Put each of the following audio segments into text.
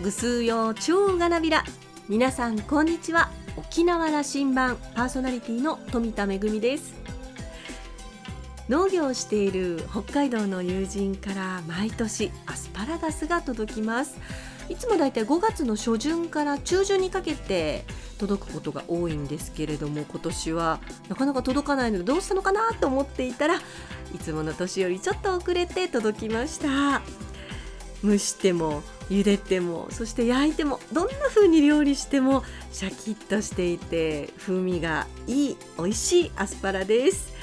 ぐすうよ超がなびら皆さんこんにちは。沖縄羅針盤パーソナリティの富田恵です。農業をしている北海道の友人から毎年アスパラガスが届きます。いつもだいたい5月の初旬から中旬にかけて届くことが多いんですけれども今年はなかなか届かないのでどうしたのかなと思っていたらいつもの年よりちょっと遅れて届きました。蒸しても茹でてもそして焼いてもどんな風に料理してもシャキッとしていて風味がいい美味しいアスパラです。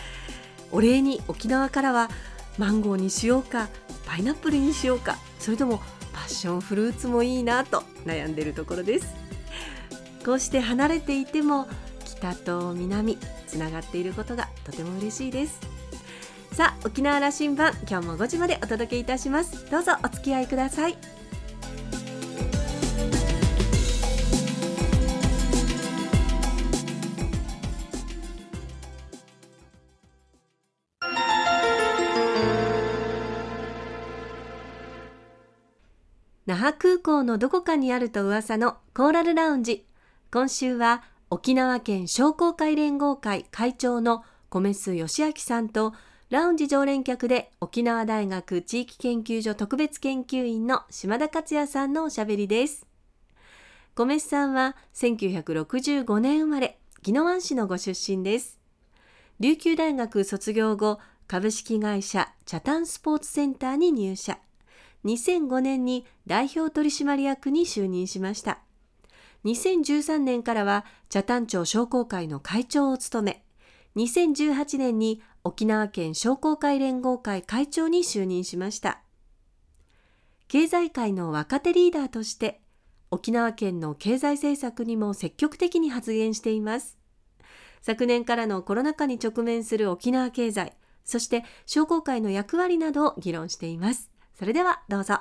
お礼に沖縄からはマンゴーにしようかパイナップルにしようかそれともパッションフルーツもいいなと悩んでいるところです。こうして離れていても北と南つながっていることがとても嬉しいです。さあ沖縄羅針盤今日も5時までお届けいたします。どうぞお付き合いください。覇空港のどこかにあると噂のコーラルラウンジ今週は沖縄県商工会連合会会長の米須義明さんとラウンジ常連客で沖縄大学地域研究所特別研究員の島田克也さんのおしゃべりです。米須さんは1965年生まれ、宜野湾市のご出身です。琉球大学卒業後、株式会社チャタンスポーツセンターに入社。2005年に代表取締役に就任しました。2013年からは茶谷町商工会の会長を務め、2018年に沖縄県商工会連合会会長に就任しました。経済界の若手リーダーとして、沖縄県の経済政策にも積極的に発言しています。昨年からのコロナ禍に直面する沖縄経済、そして商工会の役割などを議論しています。それではどうぞ。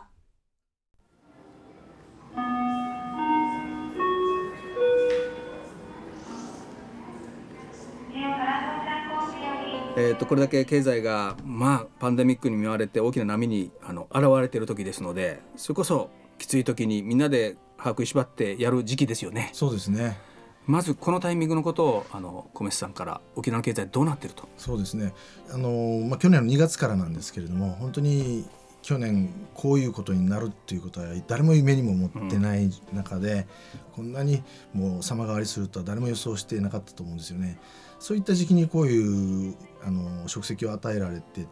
えーと、これだけ経済が、まあ、パンデミックに見舞われて大きな波にあの現れている時ですのでそれこそきつい時にみんなで把握しばってやる時期ですよね。そうですねまずこのタイミングのことをあの小飯さんから沖縄経済どうなってると？そうですねあの、まあ、去年の2月からなんですけれども本当に去年こういうことになるっていうことは誰も夢にも思ってない中で、こんなにもう様変わりするとは誰も予想してなかったと思うんですよね。そういった時期にこういうあの職責を与えられて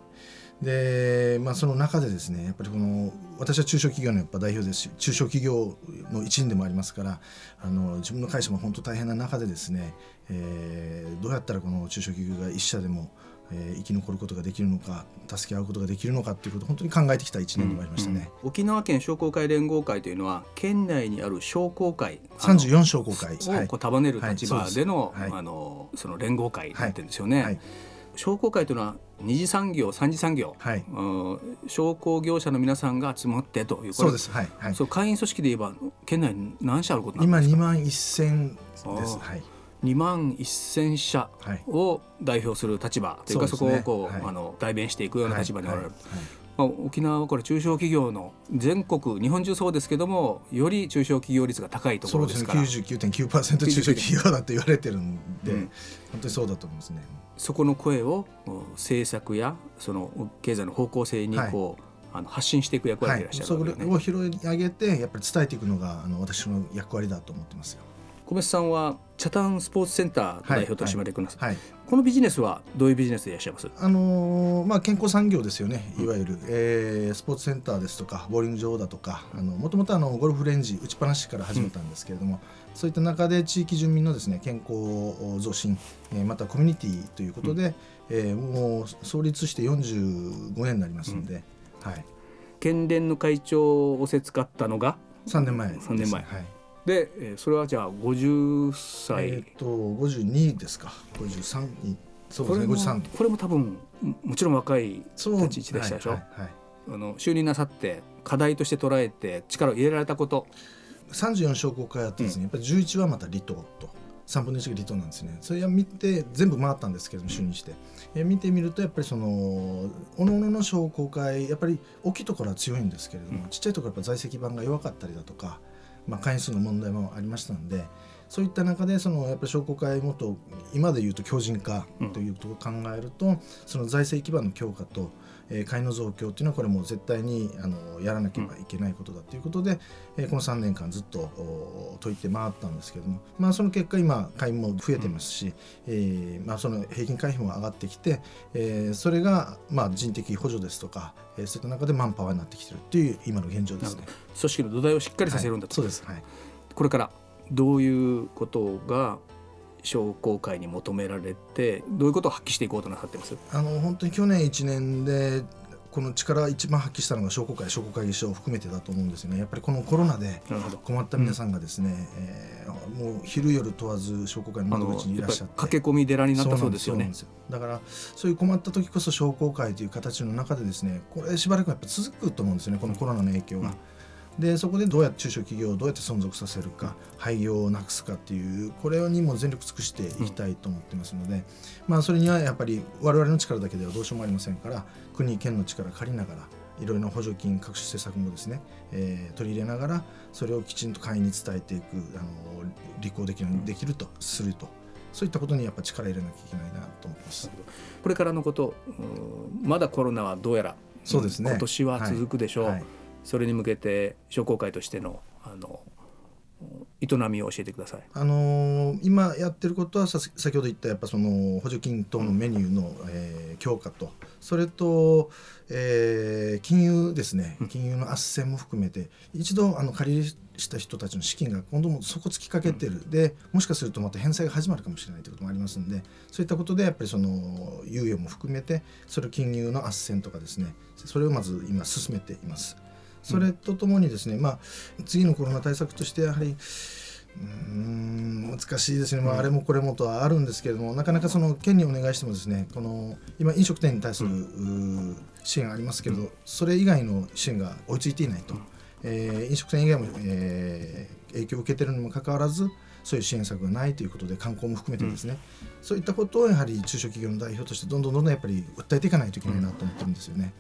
で、まあ、その中でですねやっぱりこの私は中小企業のやっぱ代表ですし中小企業の一員でもありますからあの自分の会社も本当大変な中でですね、えー、どうやったらこの中小企業が一社でもえー、生き残ることができるのか助け合うことができるのかっていうことを本当に考えてきた1年でもありましたね、うん。うん、沖縄県商工会連合会というのは県内にある商工会34商工会。をこう束ねる立場でのはい、あのその連合会になってるんですよね。はい。商工会というのは二次産業三次産業、はい、商工業者の皆さんが集まってというそうです。はい、はい、そう会員組織で言えば県内何社あることなんですか？今2万1000です、はい、2万1000社を代表する立場というか、そこをこう、あの代弁していくような立場におられる。まあ、沖縄はこれ中小企業の全国日本中そうですけどもより中小企業率が高いところですから。そうですね。99.9%中小企業だと言われてるんで、うん、本当にそうだと思いますね。そこの声を政策やその経済の方向性にこう、はい、あの発信していく役割でい。らっしゃる、ねはい、それを拾い上げてやっぱり伝えていくのがあの私の役割だと思ってますよ小林さんはチャタンスポーツセンター代表取締役なさ、はいはい、このビジネスはどういうビジネスでいらっしゃいます、あのー、まあ、健康産業ですよね。いわゆる、うん、えー、スポーツセンターですとかボーリング場だとかもともとゴルフレンジ打ちっぱなしから始めたんですけれども、うん、そういった中で地域住民のですね健康増進、えー、またコミュニティということで、うん、えー、もう創立して45年になりますので、はい、県連の会長をせ使ったのが？3年前、3年前、はいで、えー、それはじゃあ50歳。えっ、と52ですか。53にそうですね。53これも多分もちろん若い立ち位置でしたでしょ、はいはいはい、あの就任なさって課題として捉えて力を入れられたこと。34商工会やってですね、うん、やっぱり11はまた離島と。3分の1が離島なんですね。それを見て全部回ったんですけども就任して、え見てみるとやっぱりそのおのおのの商工会やっぱり大きいところは強いんですけれども、うん、ちっちゃいところはやっぱ在籍版が弱かったりだとかまあ、会員数の問題もありましたのでそういった中でそのやっぱり商工会もっと今で言うと強靭化ということを考えると、その財政基盤の強化とえー、会の増強っていうのはこれも絶対にあのやらなければいけないことだということで、えー、この3年間ずっと解いて回ったんですけども、まあ、その結果今会員も増えてますし、えーまあ、その平均会費も上がってきて、えー、それがまあ人的補助ですとか、えー、そういった中でマンパワーになってきてるっていう今の現状ですね。組織の土台をしっかりさせるんだと、はい、そうです、はい、これからどういうことが商工会に求められてどういうことを発揮していこうとなさってます？あの本当に去年1年でこの力一番発揮したのが商工会商工会議所を含めてだと思うんですよね。やっぱりこのコロナで困った皆さんがですね、うん、えー、もう昼夜問わず商工会の窓口にいらっしゃって。駆け込み寺になったそうですよね。だからそういう困った時こそ商工会という形の中でですねこれしばらくやっぱ続くと思うんですよねこのコロナの影響が。うんでそこでどうやって中小企業をどうやって存続させるか廃業をなくすかっていうこれにも全力尽くしていきたいと思ってますので、まあ、それにはやっぱり我々の力だけではどうしようもありませんから国県の力借りながらいろいろな補助金各種施策もですね、えー、取り入れながらそれをきちんと会員に伝えていくあの履行できるできるとするとそういったことにやっぱ力入れなきゃいけないなと思います。これからのことまだコロナはどうやらそうですね今年は続くでしょう。はいはいそれに向けて商工会としてのあの営みを教えてください。あのー、今やってることは先ほど言ったやっぱその補助金等のメニューの、うん、えー、強化とそれと、えー、金融ですね。金融の斡旋も含めて一度あの借りした人たちの資金が今度も底つきかけてる、うん、でもしかするとまた返済が始まるかもしれないということもありますんでそういったことでやっぱりその猶予も含めてそれを金融の斡旋とかですね。それをまず今進めています。それとともにですね、まあ、次のコロナ対策としてやはりうん難しいですね、まあ、あれもこれもとはあるんですけれども、なかなかその県にお願いしてもですねこの今飲食店に対する、支援ありますけれど、それ以外の支援が追いついていないと、えー、飲食店以外も、えー、影響を受けているにもかかわらずそういう支援策がないということで観光も含めてですね、うん、そういったことをやはり中小企業の代表としてどんどんどんどんやっぱり訴えていかないといけないなと思ってるんですよね。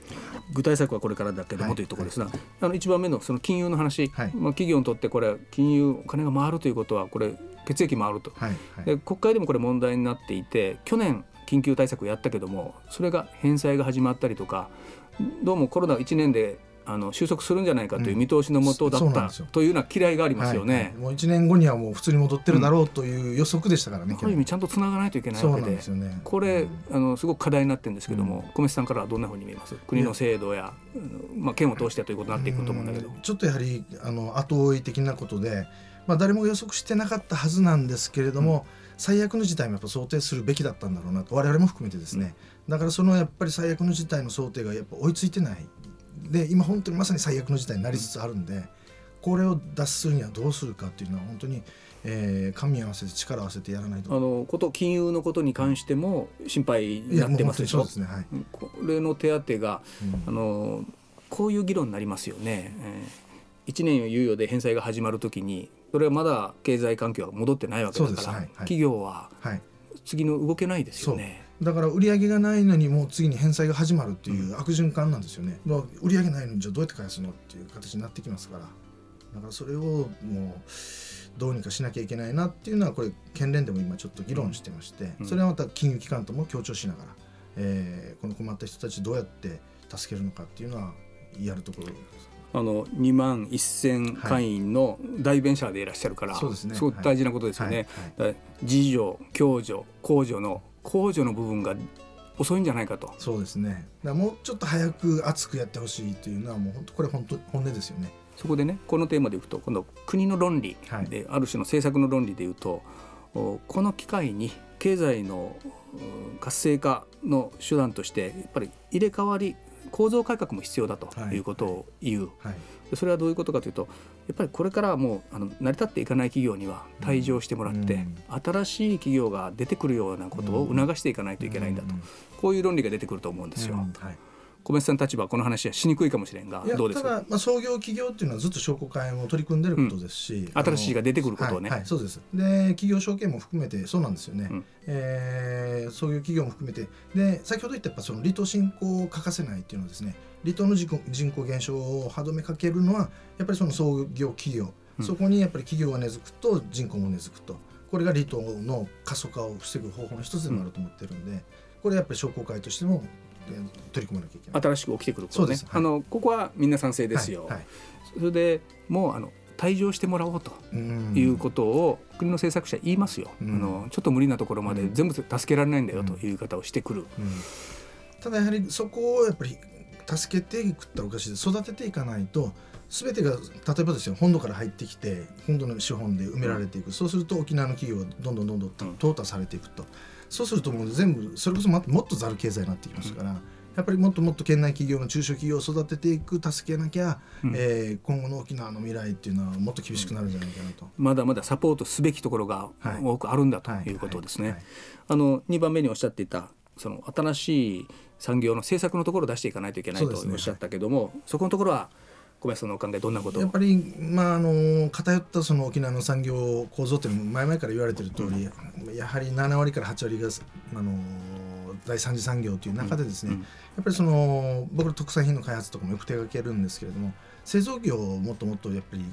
具体策はこれからだけどもというところですが、はい、あの1番目のその金融の話、はい、まあ、企業にとってこれ金融お金が回るということはこれ血液回ると、はいで国会でもこれ問題になっていて去年緊急対策をやったけどもそれが返済が始まったりとかどうもコロナ1年であの収束するんじゃないかという見通しのもとだった、うん、というような嫌いがありますよね、はい。はい、もう1年後にはもう普通に戻ってるだろうという予測でしたからね、ある意味ちゃんとつながないといけないわけで。で、ね、これあのすごく課題になってるんですけども、うん、小松さんからはどんなふうに見えます？国の制度や、まあ、県を通してということになっていくと思うんだけど、ちょっとやはりあの後追い的なことで、まあ、誰も予測してなかったはずなんですけれども、うん。最悪の事態もやっぱ想定するべきだったんだろうなと。我々も含めてですね、だからそのやっぱり最悪の事態の想定がやっぱ追いついてないで今本当にまさに最悪の事態になりつつあるんでこれを脱するにはどうするかっていうのは本当に、えー、神合わせて力を合わせてやらないと。あのこと金融のことに関しても心配になってますでしょ？う、ね。はい、これの手当が、うん、あのこういう議論になりますよね。えー、1年猶予で返済が始まるときにそれはまだ経済環境が戻ってないわけだから、はい。はい、企業は次の動けないですよね。だから売り上げがないのにもう次に返済が始まるっていう悪循環なんですよね、うん、売り上げないのにじゃあどうやって返すのっていう形になってきますから。だからそれをもうどうにかしなきゃいけないなっていうのはこれ県連でも今ちょっと議論してまして、うん、それはまた金融機関とも協調しながら、えー、この困った人たちどうやって助けるのかっていうのはやるところです。あの2万1000会員の代弁者でいらっしゃるから、はい、そうですね、すごく大事なことですよね。はい。はい、自助共助公助の控除の部分が遅いんじゃないかと。そうですね。だもうちょっと早く熱くやってほしいというのはもう本当これ本当本音ですよね。そこでねこのテーマでいくと今度国の論理で、はい、ある種の政策の論理でいうとこの機会に経済の活性化の手段としてやっぱり入れ替わり構造改革も必要だということを言う、はい。はい、それはどういうことかというとやっぱりこれからはもうあの成り立っていかない企業には退場してもらって、うん、新しい企業が出てくるようなことを促していかないといけないんだと、うん、こういう論理が出てくると思うんですよ。はい小林さん立場この話はしにくいかもしれんがどうです？かただ、まあ、創業企業っていうのはずっと商工会も取り組んでることですし、うん、新しいが出てくることをね、はい。はい、そうです。で企業証券も含めてそうなんですよね、うん、えー、創業企業も含めて。で先ほど言ったやっぱその離島振興を欠かせないっていうのはですね離島の人口人口減少を歯止めかけるのはやっぱりその創業企業。うん、そこにやっぱり企業が根付くと人口も根付くと。これが離島の過疎化を防ぐ方法の一つでもあると思ってるんで、これやっぱり商工会としても取り組まなきゃいけない。新しく起きてくることね、はい、あのここはみんな賛成ですよ、はい。はい、それでもうあの退場してもらおうということを国の政策者言いますよ、あのちょっと無理なところまで全部助けられないんだよという言い方をしてくる、ただやはりそこをやっぱり助けていくっておかしい。で育てていかないと全てが例えばですよ本土から入ってきて本土の資本で埋められていく、そうすると沖縄の企業はどんどんどんどん淘汰されていくと、そうするともう全部それこそもっとざる経済になってきますから。やっぱりもっともっと県内企業の中小企業を育てていく助けなきゃ、うん、えー、今後の沖縄の未来っていうのはもっと厳しくなるんじゃないかなと、まだまだサポートすべきところが多くあるんだということですね。あの2番目におっしゃっていたその新しい産業の政策のところを出していかないといけないとおっしゃったけどもそ、ねはい、そこのところは小林さんのお考えどんなことやっぱり、まあ、あの偏ったその沖縄の産業構造っていうのも前々から言われてる通り、うん、やはり7割から8割があの第三次産業という中でですね、うんうん、やっぱりその僕ら特産品の開発とかもよく手がけるんですけれども製造業をもっともっとやっぱり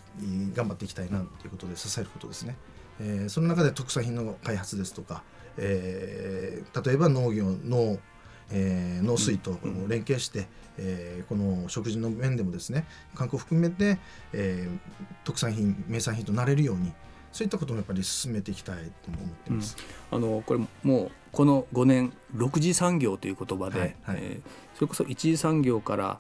頑張っていきたいなということで支えることですね。えー、その中で特産品の開発ですとか、えー、例えば農業の、えー、農水と連携して、えー、この食事の面でもですね観光含めて、えー、特産品名産品となれるようにそういったこともやっぱり進めていきたいと思ってます。うん、あのこれもうこの5年6次産業という言葉で、はいはい、えー、それこそ1次産業から、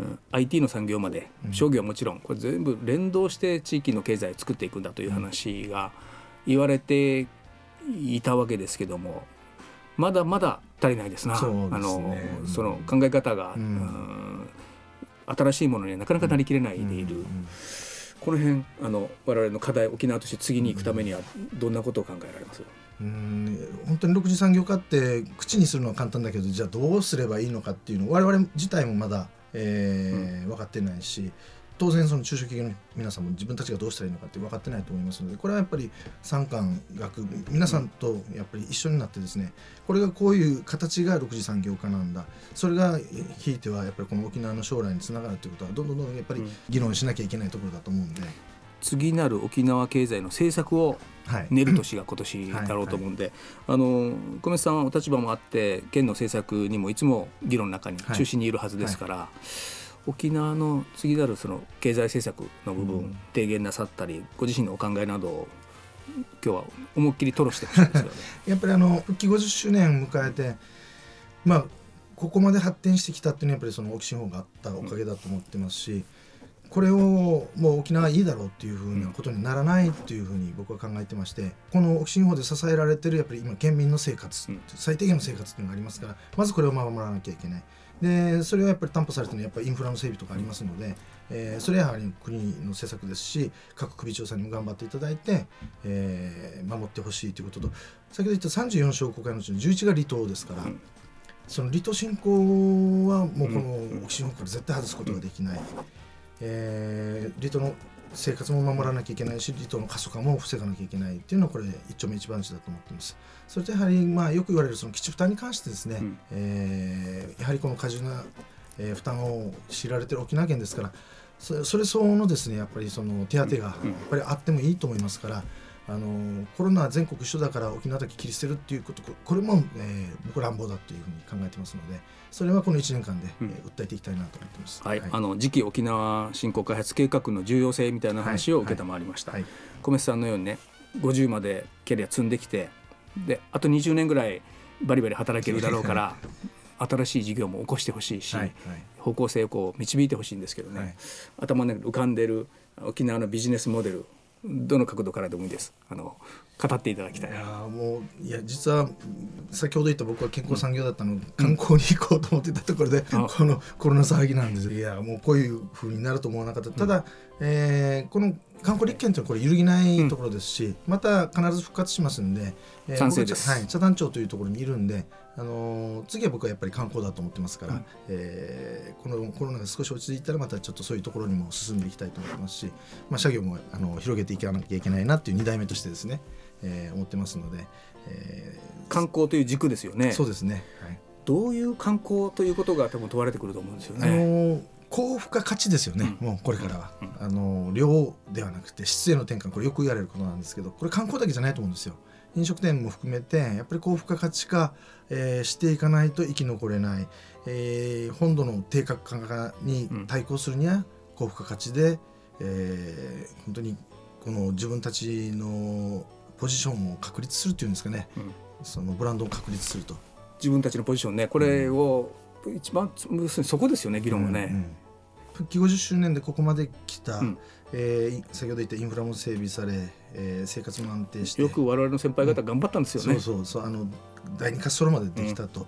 うん、IT の産業まで、商業はもちろんこれ全部連動して地域の経済を作っていくんだという話が言われていたわけですけどもまだまだ足りないですな。すね、あのその考え方が、うん、新しいものにはなかなかなりきれないでいる。うんうんこの辺あの我々の課題沖縄として次に行くためにはどんなことを考えられます？うん。本当に6次産業化って口にするのは簡単だけどじゃあどうすればいいのかっていうの我々自体もまだ、えー、うん、分かってないし当然その中小企業の皆さんも自分たちがどうしたらいいのかって分かってないと思いますのでこれはやっぱり産官学皆さんとやっぱり一緒になってですねこれがこういう形が6次産業化なんだそれがひいてはやっぱりこの沖縄の将来につながるということはどんどんどんどんやっぱり議論しなきゃいけないところだと思うんで。次なる沖縄経済の政策を練る年が今年だろうと思うんで、あの小松さんはお立場もあって県の政策にもいつも議論の中に中心にいるはずですから、はいはい沖縄の次なるその経済政策の部分、うん、提言なさったりご自身のお考えなどを今日は思いっきり吐露してほしいですよね やっぱりあの復帰50周年を迎えてまあここまで発展してきたっていうのはやっぱりその沖地方があったおかげだと思ってますし、うん、これをもう沖縄いいだろうっていうふうなことにならないっていうふうに僕は考えてましてこの沖地方で支えられてるやっぱり今県民の生活、うん、最低限の生活っていうのがありますからまずこれを守らなきゃいけない。でそれはやっぱり担保されてるのはやっぱりインフラの整備とかありますので、えー、それはやはり国の施策ですし各首長さんにも頑張っていただいて、えー、守ってほしいということと先ほど言った34商工会のうちの11が離島ですから、うん、その離島振興はもうこの沖新北から絶対外すことができない、えー、離島の生活も守らなきゃいけないし離島の過疎化も防がなきゃいけないっていうのはこれ一丁目一番地だと思っています。それとやはりまあよく言われるその基地負担に関してですね、うん、えー、やはりこの過重な、えー、負担を強いられてる沖縄県ですからそれそれ相応のですねやっぱりその手当がやっぱりあってもいいと思いますから。あのコロナは全国一緒だから沖縄だけ切り捨てるっていうことこれも、えー、僕乱暴だというふうに考えてますのでそれはこの1年間で、うん、えー、訴えていきたいなと思ってます、はい、はい、あの次期沖縄振興開発計画の重要性みたいな話を承りました、はい。はい、小松さんのようにね50までキャリア積んできてであと20年ぐらいバリバリ働けるだろうから新しい事業も起こしてほしいし、はい。はい、方向性をこう導いてほしいんですけどね、頭の中に浮かんでる沖縄のビジネスモデルどの角度からでもいいです。あの語っていただきたい。いやもういや実は先ほど言った僕は健康産業だったの、うん、観光に行こうと思ってたところで、うん、このコロナ騒ぎなんですいやもうこういうふうになると思わなかった、ただ、えー、この観光立憲というのはこれ揺るぎないところですし、また必ず復活しますんで、えー、賛成です、はい、茶壇町というところにいるんで、あのー、次は僕はやっぱり観光だと思ってますから、うん、えー、このコロナが少し落ち着いたらまたちょっとそういうところにも進んでいきたいと思いますし、まあ、社業もあの広げていかなきゃいけないなっていう2代目としてですね、えー、思ってますので、えー、観光という軸ですよね。そうですね、はい、どういう観光ということが多分問われてくると思うんですよね。あのー高付加価値ですよね、うん、もうこれからは、うん、あの量ではなくて質への転換。これよく言われることなんですけどこれ観光だけじゃないと思うんですよ飲食店も含めてやっぱり高付加価値化、えー、していかないと生き残れない、えー、本土の低格化に対抗するには高付加価値で、えー、本当にこの自分たちのポジションを確立するっていうんですかね、うん、そのブランドを確立すると。自分たちのポジションねこれを一番そこですよね議論はね、うんうん、復帰50周年でここまで来た、うん、えー、先ほど言ったインフラも整備され、えー、生活も安定して。よく我々の先輩方頑張ったんですよね、そうそうそうあの第二滑走路までできたと、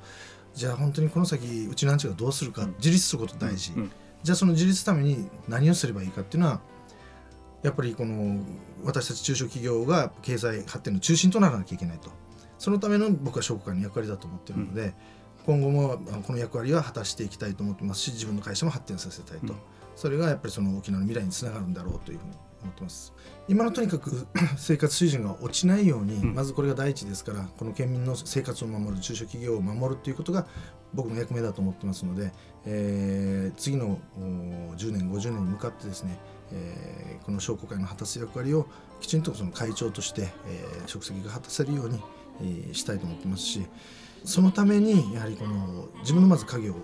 じゃあ本当にこの先うちのアンチがどうするか、自立すること大事、じゃあその自立ために何をすればいいかっていうのはやっぱりこの私たち中小企業が経済発展の中心とならなきゃいけないと。そのための僕は商工会の役割だと思ってるので、うん、今後もこの役割は果たしていきたいと思ってますし自分の会社も発展させたいと、うん、それがやっぱりその沖縄の未来につながるんだろうというふうに思ってます。今のとにかく 生活水準が落ちないように、うん、まずこれが第一ですからこの県民の生活を守る中小企業を守るということが僕の役目だと思ってますので、えー、次の10年50年に向かってですねえー、この商工会の果たす役割をきちんとその会長として、えー、職責が果たせるように、えー、したいと思ってますしそのためにやはりこの自分のまず家業、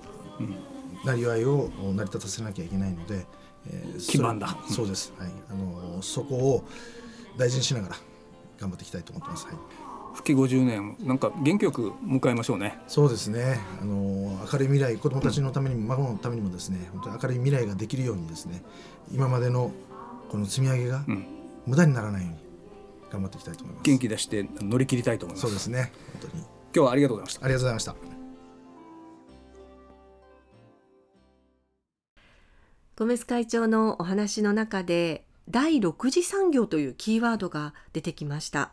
うん、なりわいを成り立たせなきゃいけないので、えー、基盤だ。そうです、はい、あのそこを大事にしながら頑張っていきたいと思ってます。はい。復帰50年なんか元気よく迎えましょうね。そうですね。あの明るい未来子どもたちのためにも、うん、孫のためにもですね本当に明るい未来ができるようにですね今までのこの積み上げが無駄にならないように頑張っていきたいと思います、元気出して乗り切りたいと思います。そうですね。本当に。今日はありがとうございました。ありがとうございましたゴメス会長のお話の中で第6次産業というキーワードが出てきました。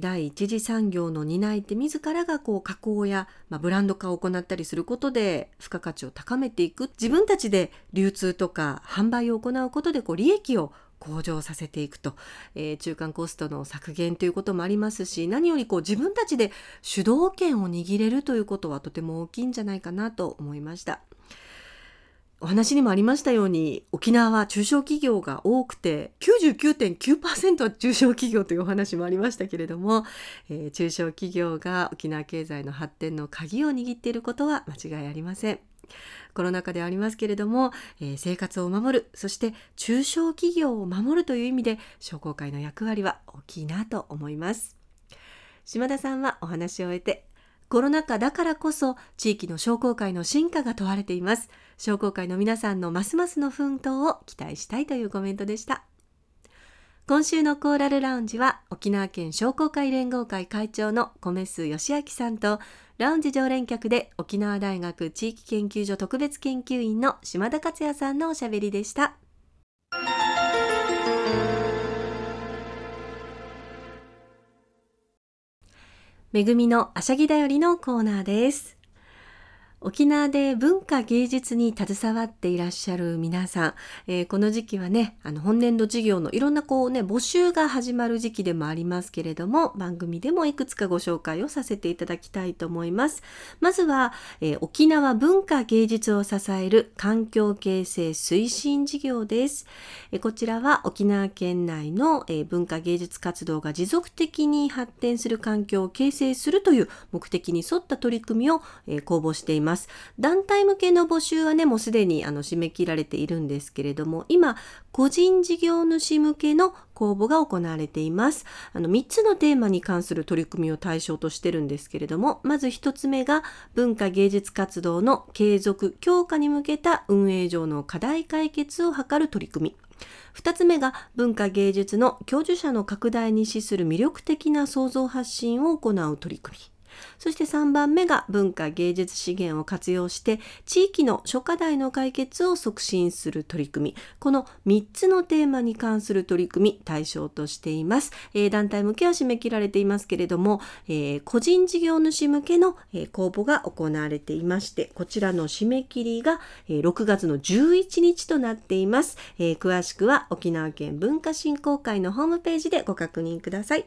第一次産業の担い手自らがこう加工や、まあ、ブランド化を行ったりすることで付加価値を高めていく自分たちで流通とか販売を行うことでこう利益を向上させていくと、えー、中間コストの削減ということもありますし何よりこう自分たちで主導権を握れるということはとても大きいんじゃないかなと思いました。お話にもありましたように沖縄は中小企業が多くて99.9%は中小企業というお話もありましたけれども、えー、中小企業が沖縄経済の発展の鍵を握っていることは間違いありません。コロナ禍ではありますけれども、えー、生活を守るそして中小企業を守るという意味で商工会の役割は大きいなと思います島田さんはお話を終えてコロナ禍だからこそ地域の商工会の進化が問われています商工会の皆さんのますますの奮闘を期待したいというコメントでした今週のコーラルラウンジは沖縄県商工会連合会会長の米須義明さんとラウンジ常連客で沖縄大学地域研究所特別研究員の島田克也さんのおしゃべりでした。めぐみのあしゃぎだよりのコーナーです。沖縄で文化芸術に携わっていらっしゃる皆さん、えー、この時期はねあの本年度事業のいろんなこうね募集が始まる時期でもありますけれども番組でもいくつかご紹介をさせていただきたいと思います。まずは、えー、沖縄文化芸術を支える環境形成推進事業です、えー、こちらは沖縄県内の、え文化芸術活動が持続的に発展する環境を形成するという目的に沿った取り組みを、え公募しています。ます。団体向けの募集はね、もうすでにあの締め切られているんですけれども、今、個人事業主向けの公募が行われています。あの3つのテーマに関する取り組みを対象としてるんですけれども、まず1つ目が文化芸術活動の継続強化に向けた運営上の課題解決を図る取り組み。2つ目が文化芸術の教授者の拡大に資する魅力的な創造発信を行う取り組み。そして3番目が文化芸術資源を活用して地域の諸課題の解決を促進する取り組み。この3つのテーマに関する取り組み対象としています、えー、団体向けは締め切られていますけれども、えー、個人事業主向けの、えー、公募が行われていましてこちらの締め切りが、えー、6月の11日となっています、え、詳しくは沖縄県文化振興会のホームページでご確認ください、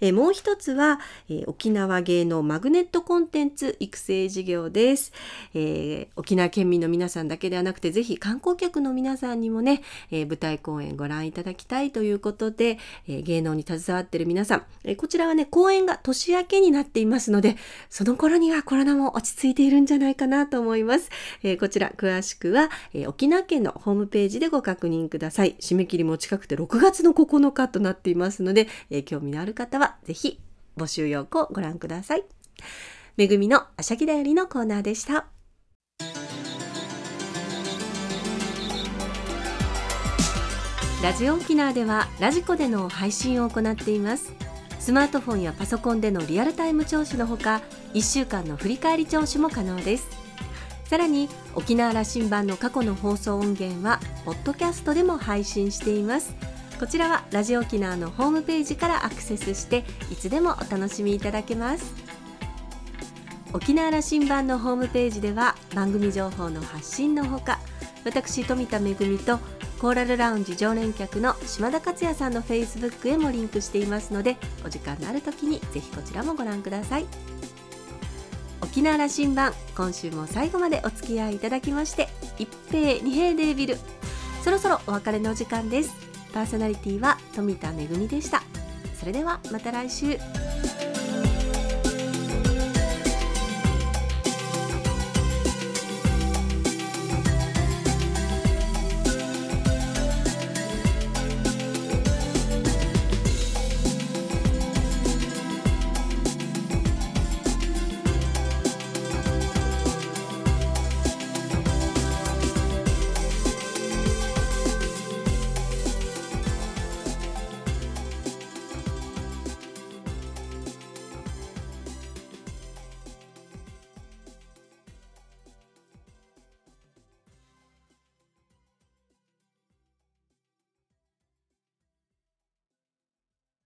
え、もう一つは、え、沖縄芸能マグネットコンテンツ育成事業です、えー、沖縄県民の皆さんだけではなくてぜひ観光客の皆さんにもね、えー、舞台公演ご覧いただきたいということで、えー、芸能に携わっている皆さん、えこちらはね公演が年明けになっていますのでその頃にはコロナも落ち着いているんじゃないかなと思います、えこちら詳しくは、え沖縄県のホームページでご確認ください。締め切りも近くて6月の9日となっていますので、え興味のある方はぜひ募集要項ご覧ください。めぐみのあしゃぎだよりのコーナーでした。ラジオ沖縄ではラジコでの配信を行っています。スマートフォンやパソコンでのリアルタイム聴取のほか、1週間の振り返り聴取も可能です。さらに沖縄羅針盤の過去の放送音源はポッドキャストでも配信しています。こちらはラジオ沖縄のホームページからアクセスしていつでもお楽しみいただけます沖縄羅針盤のホームページでは番組情報の発信のほか私富田恵とコーラルラウンジ常連客の島田克也さんのフェイスブックへもリンクしていますのでお時間のある時にぜひこちらもご覧ください。沖縄羅針盤今週も最後までお付き合いいただきまして一平二平デービル。そろそろお別れのお時間です。パーソナリティは富田恵でした。それではまた来週。